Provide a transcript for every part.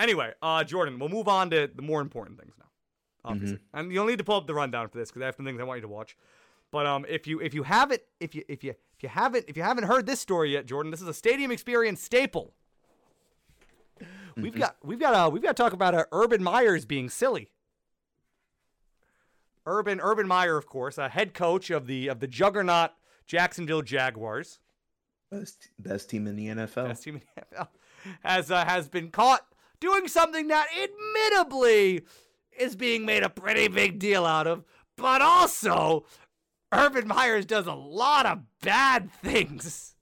Anyway, uh, Jordan, we'll move on to the more important things now. Obviously, and you'll need to pull up the rundown for this because I have some things I want you to watch. But um, if you if you haven't if you if you if you haven't if you haven't heard this story yet, Jordan, this is a stadium experience staple. We've got we've got uh we've got to talk about uh, Urban Myers being silly. Urban Urban Meyer, of course, a head coach of the of the juggernaut Jacksonville Jaguars, Best, best team in the NFL. best team in the NFL, has uh, has been caught doing something that admittedly is being made a pretty big deal out of, but also Urban Myers does a lot of bad things,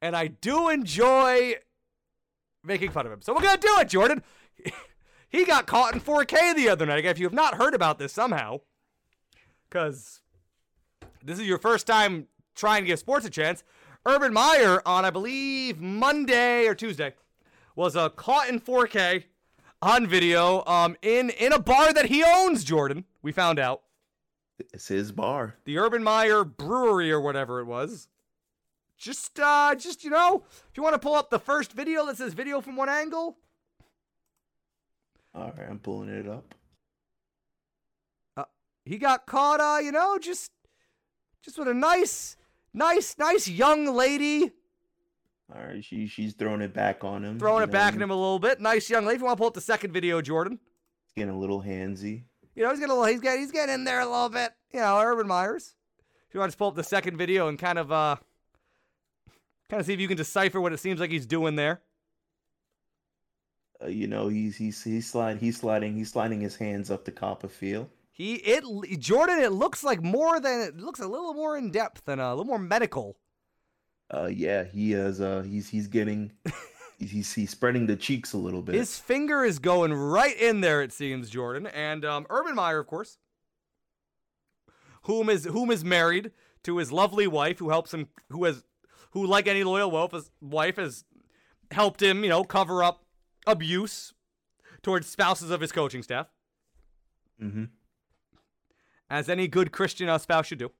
and I do enjoy making fun of him. So we're gonna do it, Jordan. he got caught in 4K the other night. If you have not heard about this somehow, because this is your first time trying to give sports a chance, Urban Meyer on I believe Monday or Tuesday was uh, caught in 4K on video um in in a bar that he owns. Jordan, we found out It's his bar. the Urban Meyer Brewery or whatever it was. Just uh just you know, if you want to pull up the first video that says video from one angle, All right, I'm pulling it up. he got caught uh you know just just with a nice nice nice young lady All right, she she's throwing it back on him. throwing it back at him a little bit. Nice young lady. If you want to pull up the second video, Jordan. Getting a little handsy. You know, he's getting a little, he's getting he's getting in there a little bit. You know, Urban Myers. If you want to pull up the second video and kind of uh kind of see if you can decipher what it seems like he's doing there. Uh, you know, he's he's he's sliding he's sliding he's sliding his hands up the Copperfield. He it Jordan. It looks like more than it looks a little more in depth and uh, a little more medical. Uh, yeah, he is. Uh, he's he's getting he's he's, spreading the cheeks a little bit. His finger is going right in there. It seems Jordan and um, Urban Meyer, of course, whom is whom is married to his lovely wife, who helps him, who has, who like any loyal wife, has, wife has helped him, you know, cover up abuse towards spouses of his coaching staff, Mm-hmm. as any good Christian uh, spouse should do.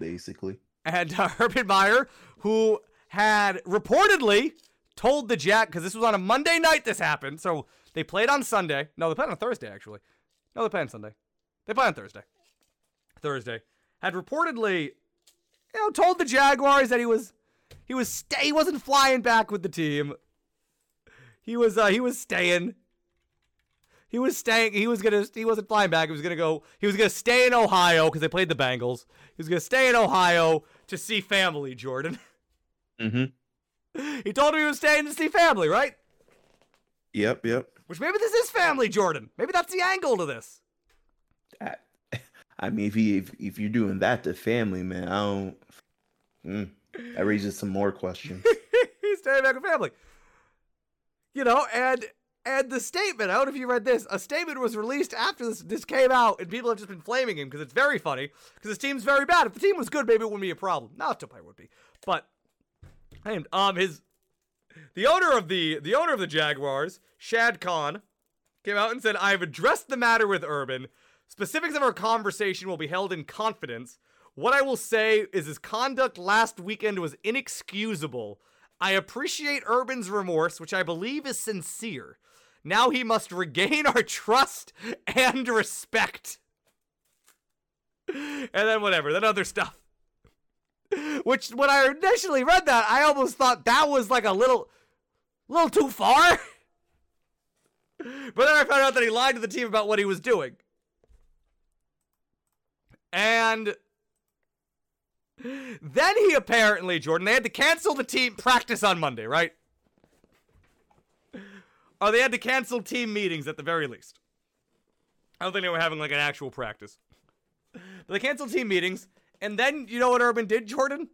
Basically, and uh, Urban Meyer, who had reportedly told the Jack because this was on a Monday night. This happened, so they played on Sunday. No, they played on Thursday actually. No, they played on Sunday. They played on Thursday. Thursday had reportedly, you know, told the Jaguars that he was he was stay he wasn't flying back with the team. He was uh, he was staying. He was staying. He was gonna. He wasn't flying back. He was gonna go. He was gonna stay in Ohio because they played the Bengals. He was gonna stay in Ohio to see family. Jordan. mm-hmm. He told him he was staying to see family, right? Yep, yep. Which maybe this is family, Jordan. Maybe that's the angle to this. I, I mean, if he if, if you're doing that to family, man, I don't. Mm, that raises some more questions. He's staying back with family. You know, and and the statement, I don't know if you read this, a statement was released after this this came out, and people have just been flaming him because it's very funny, because his team's very bad. If the team was good, maybe it wouldn't be a problem. Not probably would be. But and um his the owner of the the owner of the Jaguars, Shad Khan, came out and said, I've addressed the matter with Urban. Specifics of our conversation will be held in confidence. What I will say is his conduct last weekend was inexcusable. I appreciate Urban's remorse, which I believe is sincere. Now he must regain our trust and respect. And then whatever, then other stuff. Which when I initially read that, I almost thought that was like a little little too far. But then I found out that he lied to the team about what he was doing. And then he apparently, Jordan, they had to cancel the team practice on Monday, right? Or they had to cancel team meetings at the very least. I don't think they were having like an actual practice. But they canceled team meetings, and then you know what Urban did, Jordan?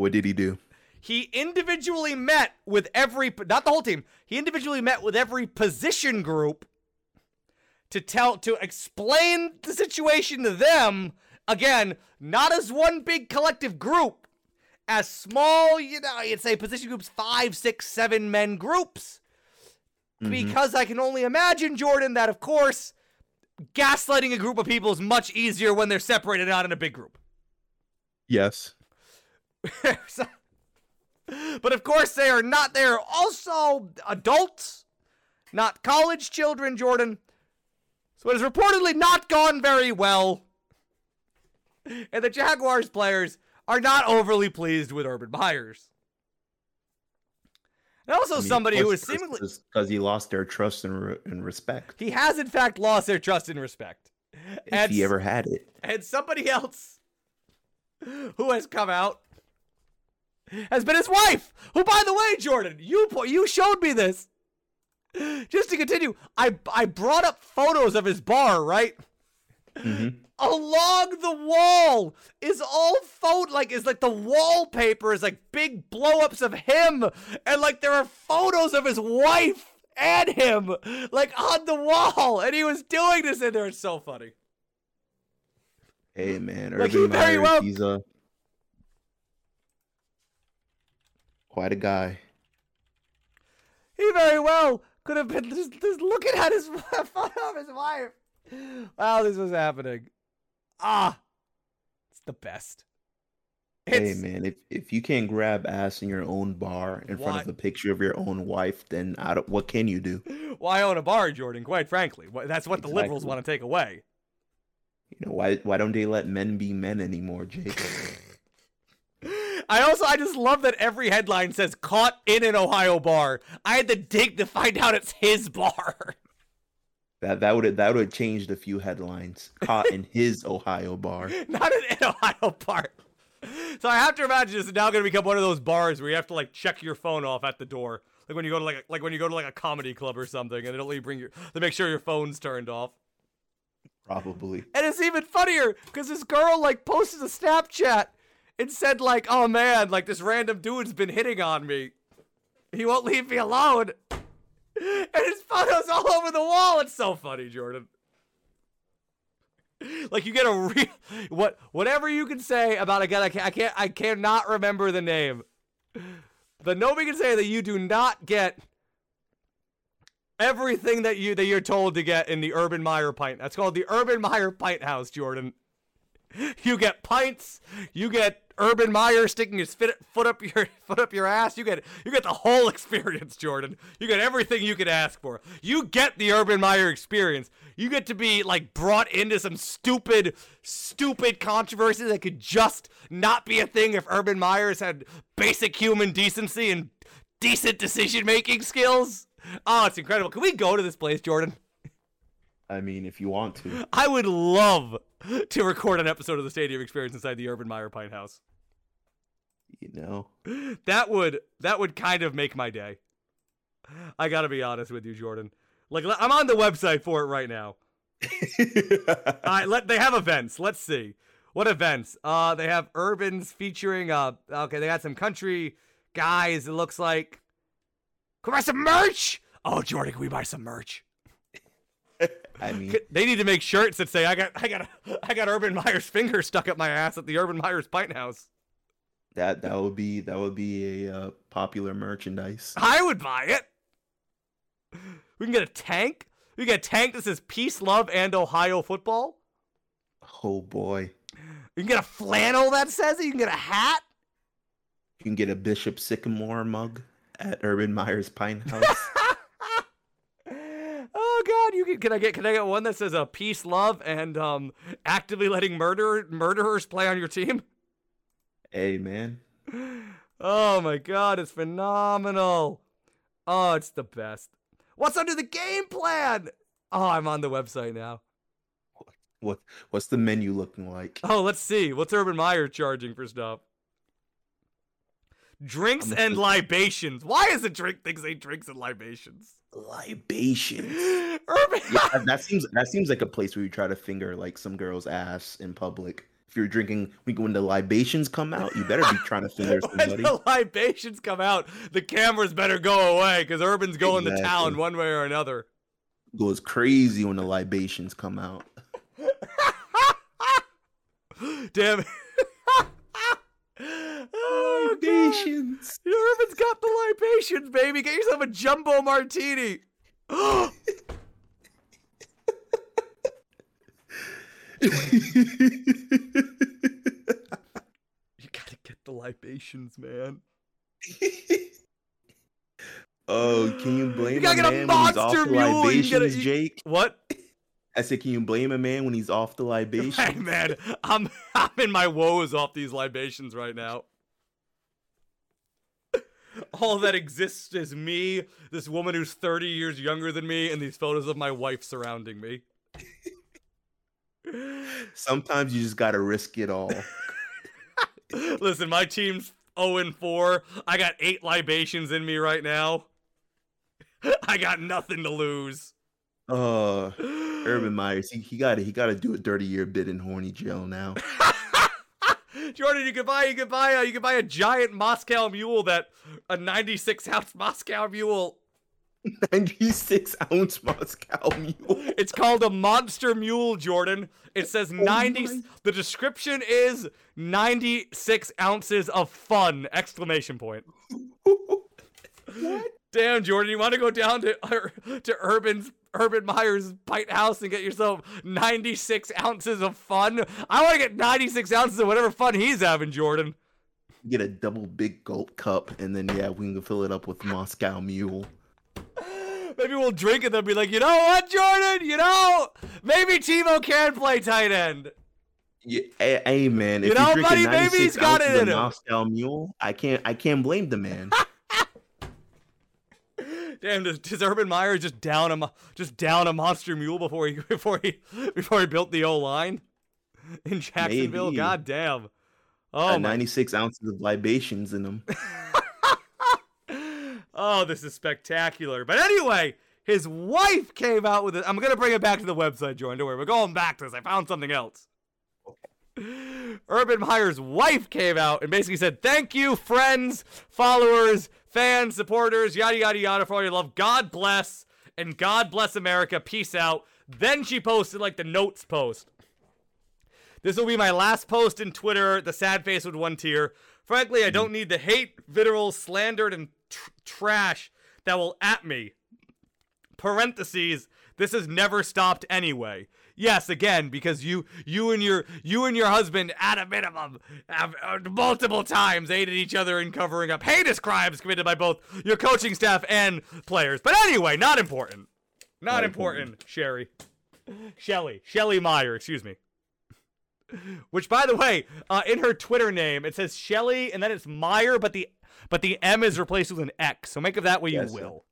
what did he do? He individually met with every, not the whole team, he individually met with every position group to tell, to explain the situation to them, again, not as one big collective group, as small, you know, you'd say position groups, five, six, seven men groups. Mm-hmm. Because I can only imagine, Jordan, that of course, gaslighting a group of people is much easier when they're separated out in a big group. Yes. So- but of course, they are not. They are also adults, not college children, Jordan. So it has reportedly not gone very well. And the Jaguars players are not overly pleased with Urban Myers. And also I mean, somebody who is who course, is seemingly because he lost their trust and, re- and respect. he has in fact lost their trust and respect. If And he ever had it. and somebody else who has come out has been his wife. Who, by the way, Jordan, you po- you showed me this. Just to continue, I I brought up photos of his bar, right? Mhm. Along the wall is all photo like is like the wallpaper is like big blow-ups of him, and like there are photos of his wife and him like on the wall, and he was doing this in there. It's so funny. Hey man, Like, he very Meyer, well- he's a quite a guy. He very well could have been just, just looking at his photo of his wife while this was happening. Ah, it's the best. Hey man, if if you can't grab ass in your own bar in front of a picture of your own wife, then I don't, what can you do? why own a bar, Jordan? Quite frankly, that's what the liberals want to take away. You know why why don't they let men be men anymore, Jake? I also I just love that every headline says caught in an Ohio bar. I had to dig to find out it's his bar. that that would that would have changed a few headlines. Caught in his Ohio bar. Not an in Ohio bar. So I have to imagine this is now going to become one of those bars where you have to like check your phone off at the door, like when you go to like a, like when you go to like a comedy club or something, and it'll let you bring your to make sure your phone's turned off. Probably. And it's even funnier because this girl like posted a Snapchat and said like, "Oh man, like this random dude's been hitting on me. He won't leave me alone." And his photos all over the wall. It's so funny, Jordan. Like you get a real what whatever you can say about again. I can't I can't I cannot remember the name, but nobody can say that you do not get everything that you that you're told to get in the Urban Meyer pint. That's called the Urban Meyer Pint House, Jordan. You get pints. You get Urban Meyer sticking his fit, foot up your foot up your ass. You get you get the whole experience, Jordan. You get everything you could ask for. You get the Urban Meyer experience. You get to be like brought into some stupid, stupid controversy that could just not be a thing if Urban Myers had basic human decency and decent decision making skills. Oh, it's incredible. Can we go to this place, Jordan? I mean, if you want to. I would love to record an episode of the Stadium Experience inside the Urban Meyer Pint House. You know. That would that would kind of make my day. I gotta be honest with you, Jordan. Like I'm on the website for it right now. All right, let they have events. Let's see what events. Uh, they have urbans featuring. Uh, okay, they got some country guys. It looks like. Can we buy some merch? Oh, Jordan, can we buy some merch? I mean, They need to make shirts that say I got I got I got Urban Meyer's finger stuck up my ass at the Urban Meyer's Pint House. That that would be that would be a uh, popular merchandise. I would buy it. We can get a tank. We can get a tank that says peace, love, and Ohio football. Oh boy, You can get a flannel that says it. You can get a hat. you can get a Bishop Sycamore mug at Urban Meyer's Pint House. oh God! You can can I get can I get one that says a uh, peace, love, and um actively letting murder murderers play on your team? Hey man, Oh my God! It's phenomenal. Oh, it's the best. What's under the game plan? Oh, I'm on the website now. what what's the menu looking like? Oh, let's see. What's Urban Meyer charging for stuff? Drinks and libations. Why is it drink things say drinks and libations? Libations. Urban Yeah, that, that seems that seems like a place where you try to finger like some girl's ass in public. If you're drinking, when the libations come out, you better be trying to finger when the libations come out, the cameras better go away because Urban's going to town one way or another. Goes crazy when the libations come out. Damn it. oh, God. Libations. Urban's got the libations, baby. Get yourself a jumbo martini. You gotta get the libations, man. Oh, can you blame You gotta a get a man when he's off the libations, Jake? What? I said, can you blame a man when he's off the libations? Hey man, I'm I'm in my woes off these libations right now. All that exists is me, this woman who's 30 years younger than me, and these photos of my wife surrounding me. Sometimes you just gotta risk it all. Listen, my team's 0 and 4. I got eight libations in me right now. I got nothing to lose. Uh, Urban Myers, he, he gotta he gotta do a dirty year bit in horny jail now. Jordan, you could buy you could buy a you could buy a giant Moscow mule that a 96 ounce Moscow mule. 96 ounce Moscow mule. It's called a monster mule, Jordan. It says 90 my- the description is 96 ounces of fun exclamation point. what? Damn, Jordan, you want to go down to to Urban's Urban Meyer's Pint House and get yourself 96 ounces of fun? I want to get 96 ounces of whatever fun he's having, Jordan. Get a double big gulp cup, and then yeah, we can fill it up with Moscow Mule. Maybe we'll drink it. They'll be like, you know what, Jordan? You know, maybe Tebow can play tight end. Yeah, hey, man, You if know, buddy, maybe he's got it in him. Mule, I can't I can't blame the man. Damn, does, does Urban Meyer just down a just down a monster mule before he before he before he built the O line in Jacksonville? Maybe. God damn. Oh Got my 96 ounces of libations in them. Oh, this is spectacular. But anyway, his wife came out with it. I'm gonna bring it back to the website, Jordan. Don't worry, we're going back to this. I found something else. Urban Meyer's wife came out and basically said, Thank you, friends, followers, fans, supporters, yada yada yada for all your love. God bless and God bless America. Peace out. Then she posted like the notes post. This will be my last post in Twitter, the sad face with one tear. Frankly, I don't hmm. need the hate, vitriol, slandered, and tr- trash that will at me. Parentheses, this has never stopped anyway. Yes, again, because you you and your you and your husband at a minimum have uh, multiple times aided each other in covering up heinous crimes committed by both your coaching staff and players. But anyway, not important. Not, Not important, important. Sherry. Shelley. Shelley Meyer, excuse me. Which, by the way, uh, in her Twitter name, it says Shelley, and then it's Meyer, but the but the M is replaced with an X. So make of that what you Yes, sir. will.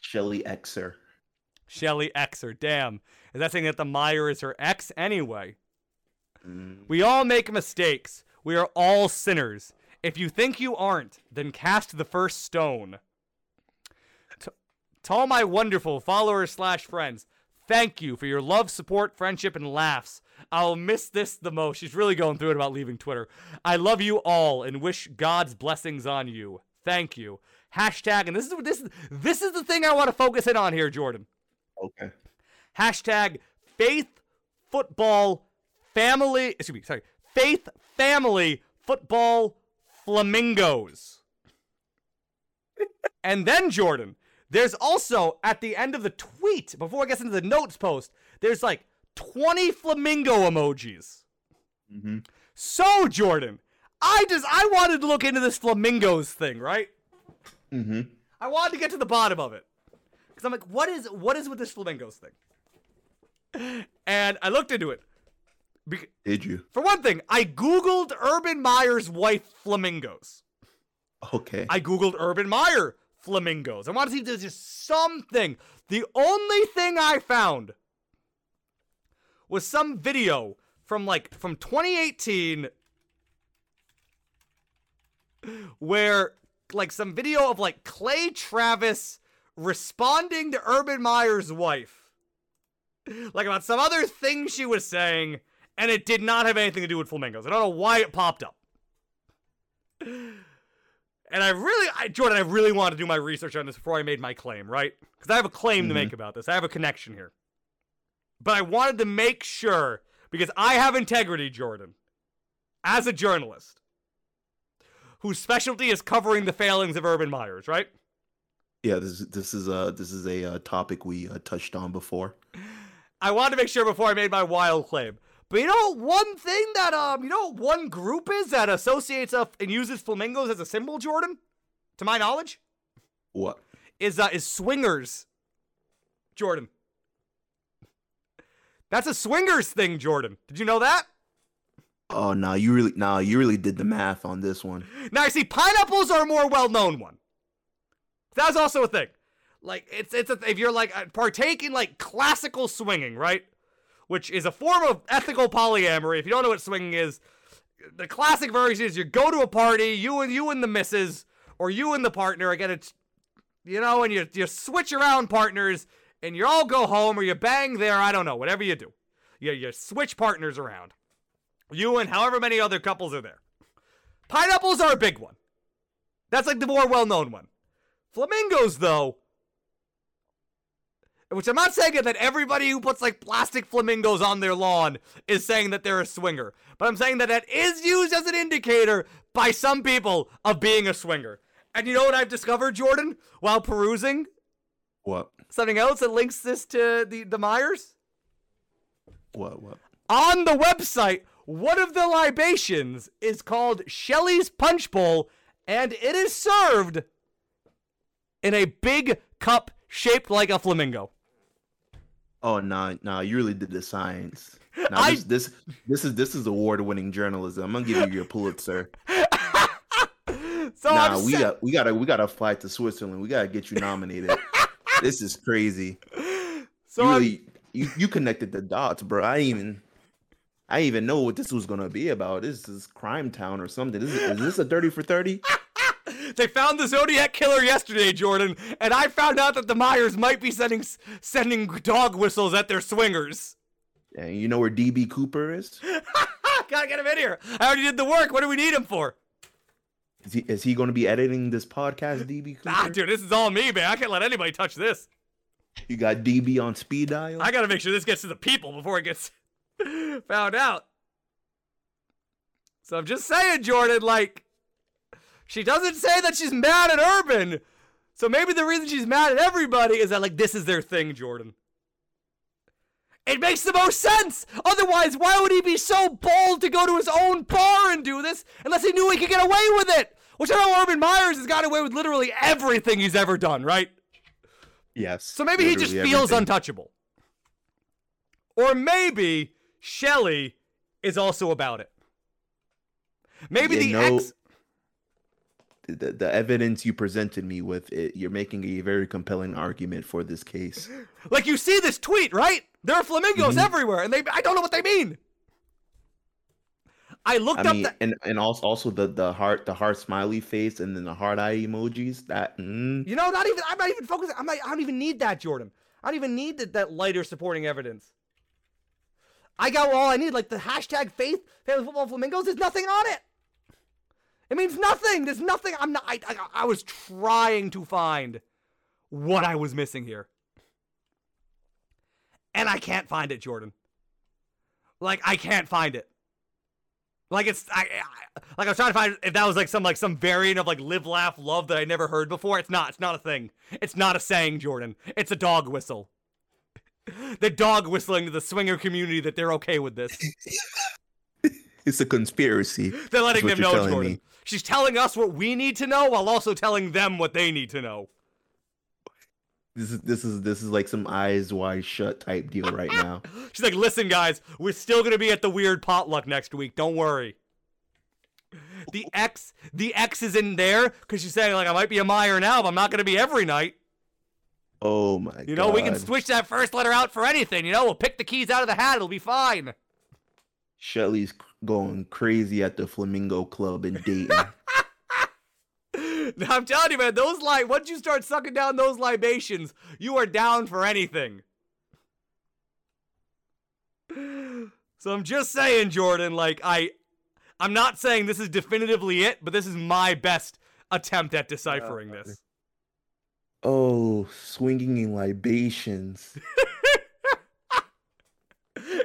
Shelley Xer. Shelley Xer. Damn. Is that saying that the Meyer is her ex anyway? Mm, We all make mistakes. We are all sinners. If you think you aren't, then cast the first stone. To, to all my wonderful followers slash friends, thank you for your love, support, friendship, and laughs. I'll miss this the most. She's really going through it about leaving Twitter. I love you all and wish God's blessings on you. Thank you. Hashtag, and this is this is this is the thing I want to focus in on here, Jordan. Okay. Hashtag faith football family. Excuse me. Sorry. Faith family football flamingos. and then Jordan, there's also at the end of the tweet before it gets into the notes post, there's like 20 flamingo emojis. hmm So Jordan, I just I wanted to look into this flamingos thing, right? hmm I wanted to get to the bottom of it. Cuz I'm like, what is what is with this flamingos thing? And I looked into it. Bec- Did you? for one thing, I googled Urban Meyer's wife flamingos. Okay. I googled Urban Meyer flamingos. I want to see if there's just something. The only thing I found was some video from like from 2018 where like some video of like Clay Travis responding to Urban Meyer's wife. Like about some other thing she was saying, and it did not have anything to do with flamingos. I don't know why it popped up. And I really, I, Jordan, I really wanted to do my research on this before I made my claim, right? Because I have a claim to Mhm. make about this. I have a connection here. But I wanted to make sure, because I have integrity, Jordan, as a journalist, whose specialty is covering the failings of Urban Myers, right? yeah. This this is a this is a uh, topic we uh, touched on before. I wanted to make sure before I made my wild claim. But you know, one thing that um, you know, one group is that associates up and uses flamingos as a symbol, Jordan, to my knowledge, What? is uh, is swingers. Jordan. That's a swingers thing, Jordan. Did you know that? Oh no, you really no, you really did the math on this one. Now, you see, pineapples are a more well-known one. That's also a thing. Like it's it's a, if you're like uh, partaking like classical swinging, right? Which is a form of ethical polyamory. If you don't know what swinging is, the classic version is you go to a party, you and you and the missus, or you and the partner. Again, it's you know, and you you switch around partners, and you all go home or you bang there. I don't know, whatever you do, you you switch partners around. You and however many other couples are there. Pineapples are a big one. That's like the more well-known one. Flamingos, though, which I'm not saying that everybody who puts like plastic flamingos on their lawn is saying that they're a swinger, but I'm saying that that is used as an indicator by some people of being a swinger. And you know what I've discovered, Jordan, while perusing What? something else that links this to the the Myers What? What? on the website. One of the libations is called Shelley's Punch Bowl, and it is served in a big cup shaped like a flamingo. Oh no, no, you really did the science. No, I- this, this this is this is award-winning journalism. I'm gonna give you your Pulitzer. So nah, we got we gotta we gotta fly to Switzerland. We gotta get you nominated. this is crazy. so you I'm- really you, you connected the dots, bro. I even I even know what this was gonna be about. This is Crime Town or something. This is, is this a thirty for thirty? They found the Zodiac killer yesterday, Jordan, and I found out that the Myers might be sending sending dog whistles at their swingers. And you know where DB Cooper is? Gotta get him in here. I already did the work. What do we need him for? Is he, is he going to be editing this podcast, DB Cooper? Ah, dude, this is all me, man. I can't let anybody touch this. You got DB on speed dial? I gotta make sure this gets to the people before it gets found out. So I'm just saying, Jordan, like, she doesn't say that she's mad at Urban. So maybe the reason she's mad at everybody is that, like, this is their thing, Jordan. It makes the most sense. Otherwise, why would he be so bold to go to his own bar and do this unless he knew he could get away with it? Which I know Urban Myers has got away with literally everything he's ever done, right? yes. So maybe he just feels everything. untouchable. Or maybe Shelley is also about it. Maybe You the know- ex. The, the evidence you presented me with it, you're making a very compelling argument for this case. Like you see this tweet, right? There are flamingos Mhm. everywhere, and they I don't know what they mean. I looked I mean, up the and and also also the the heart the heart smiley face and then the heart eye emojis. That mm, You know, not even I'm not even focusing. I'm not, I don't even need that, Jordan. I don't even need that, that lighter supporting evidence. I got all I need, like the hashtag faith family football flamingos. There's nothing on it. It means nothing. There's nothing. I'm not. I, I, I was trying to find what I was missing here, and I can't find it, Jordan. Like I can't find it. Like it's I, I like I was trying to find if that was like some like some variant of like live laugh love that I never heard before. It's not. It's not a thing. It's not a saying, Jordan. It's a dog whistle. the dog whistling to the swinger community that they're okay with this. it's a conspiracy. They're letting them know, Jordan. me. She's telling us what we need to know while also telling them what they need to know. This is this is this is like some eyes wide shut type deal right now. She's like, listen, guys, we're still gonna be at the weird potluck next week. Don't worry. The X, the X is in there because she's saying like I might be a Meyer now, but I'm not gonna be every night. Oh my You know, we can switch that first letter out for anything. You know, we'll pick the keys out of the hat. It'll be fine. Shelley's going crazy at the Flamingo Club in Dayton. Now, I'm telling you, man, those li- once you start sucking down those libations, you are down for anything. So I'm just saying, Jordan, like I I'm not saying this is definitively it, but this is my best attempt at deciphering Yeah. this. oh, swinging in libations.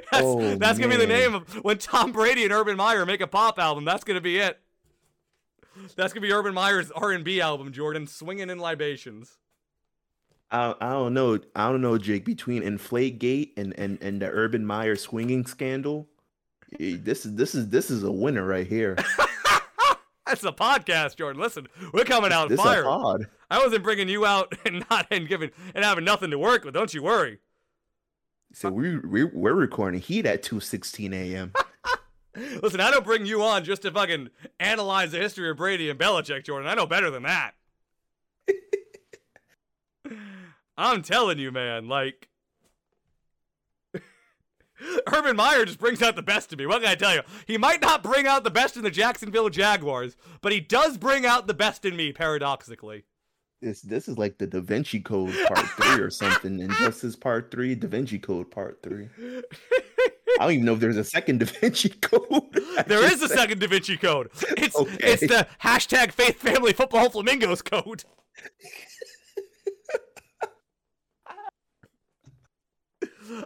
That's, Oh, that's gonna be the name of when Tom Brady and Urban Meyer make a pop album. That's gonna be it. That's gonna be Urban Meyer's R&B album, Jordan, swinging in libations. I, I don't know. I don't know, Jake. Between Inflategate and and and the Urban Meyer swinging scandal, this is this is this is a winner right here. That's a podcast, Jordan. Listen, we're coming out This a fire. pod. I wasn't bringing you out and not and giving and having nothing to work with. Don't you worry. So uh we we we're recording heat at two sixteen a.m. Listen, I don't bring you on just to fucking analyze the history of Brady and Belichick, Jordan. I know better than that. I'm telling you, man, like Urban Meyer just brings out the best in me. What can I tell you? He might not bring out the best in the Jacksonville Jaguars, but he does bring out the best in me, paradoxically. This this is like the Da Vinci Code Part Three or something. Injustice Part Three, Da Vinci Code Part Three. I don't even know if there's a second Da Vinci Code. There is a said- second Da Vinci Code. It's Okay. it's the hashtag Faith Family Football Flamingos code.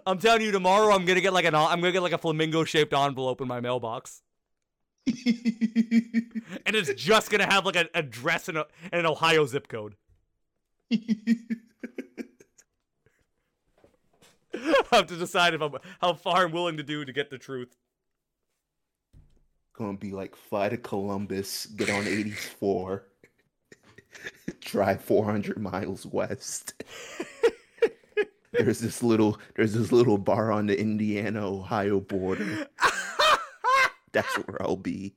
I'm telling you, tomorrow I'm gonna get like an I'm gonna get like a flamingo shaped envelope in my mailbox, and it's just gonna have like an address and, a, and an Ohio zip code. I have to decide if I'm how far I'm willing to do to get the truth. Gonna be like fly to Columbus, get on 84, drive 400 miles west. there's this little there's this little bar on the Indiana Ohio border. That's where I'll be.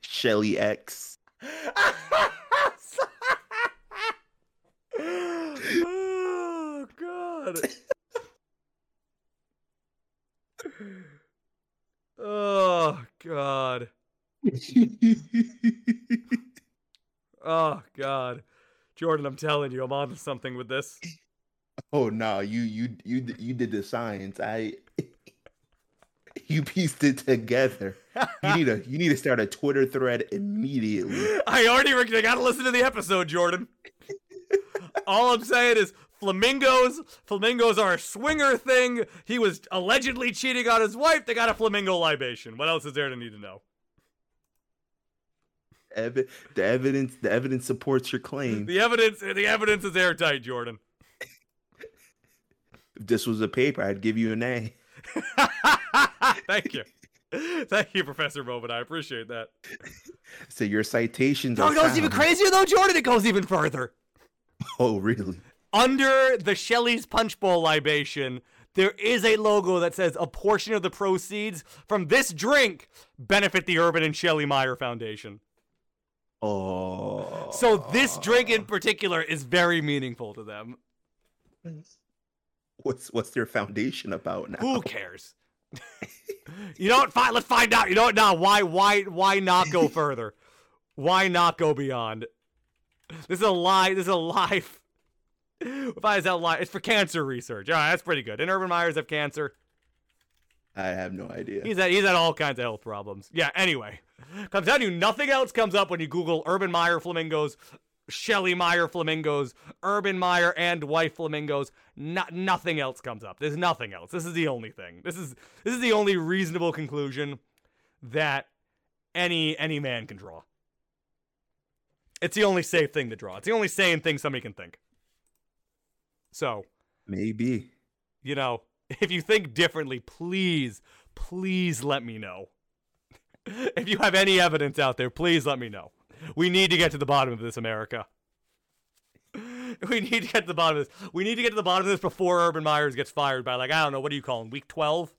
Shelley X. oh god. oh god. Oh god. Jordan, I'm telling you, I'm on to something with this. oh no, you you you you did the science. I you pieced it together. You need a you need to start a Twitter thread immediately. I already I gotta listen to the episode, Jordan. All I'm saying is flamingos. Flamingos are a swinger thing. He was allegedly cheating on his wife. They got a flamingo libation. What else is there to need to know? The evidence the evidence supports your claim. The evidence the evidence is airtight, Jordan. If this was a paper, I'd give you an A. Thank you. Thank you, Professor Bowman. I appreciate that. So your citations No, it goes even crazier though, Jordan. It goes even further. Oh, really? Under the Shelley's Punch Bowl libation, there is a logo that says a portion of the proceeds from this drink benefit the Urban and Shelley Meyer Foundation. Oh. So this drink in particular is very meaningful to them. what's what's their foundation about now? Who cares? you know what? Fine, let's find out. You know what? Now, why, why, why not go further? Why not go beyond? This is a lie. This is a live. Why is that lie? It's for cancer research. All right, that's pretty good. And Urban Myers have cancer. I have no idea. He's had he's had all kinds of health problems. Yeah. Anyway, I'm telling you, nothing else comes up when you Google Urban Meyer flamingos, Shelley Meyer flamingos, Urban Meyer and wife flamingos. Not nothing else comes up. There's nothing else. This is the only thing. This is this is the only reasonable conclusion that any any man can draw. It's the only safe thing to draw. It's the only sane thing somebody can think. So, Maybe. you know, if you think differently, please, please let me know. if you have any evidence out there, please let me know. We need to get to the bottom of this, America. We need to get to the bottom of this. We need to get to the bottom of this before Urban Myers gets fired by, like, I don't know, what do you call him? Week 12?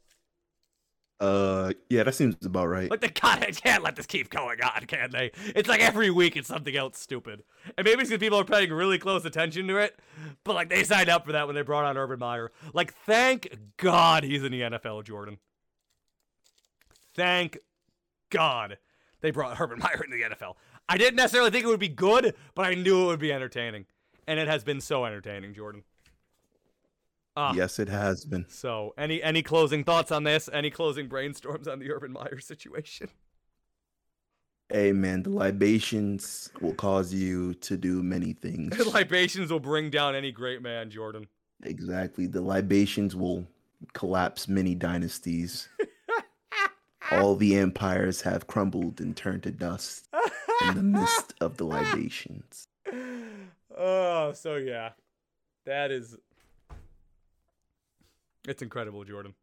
Uh, yeah, that seems about right. Like, they God, I can't let this keep going on, can they? It's like every week it's something else stupid. And maybe it's because people are paying really close attention to it, but, like, they signed up for that when they brought on Urban Meyer. Like, thank God he's in the NFL, Jordan. Thank God they brought Urban Meyer into the NFL. I didn't necessarily think it would be good, but I knew it would be entertaining. And it has been so entertaining, Jordan. Ah. Yes, it has been. So, any any closing thoughts on this? Any closing brainstorms on the Urban Meyer situation? Hey, man, the libations will cause you to do many things. The libations will bring down any great man, Jordan. Exactly. The libations will collapse many dynasties. All the empires have crumbled and turned to dust in the midst of the libations. oh, so yeah. That is it's incredible, Jordan.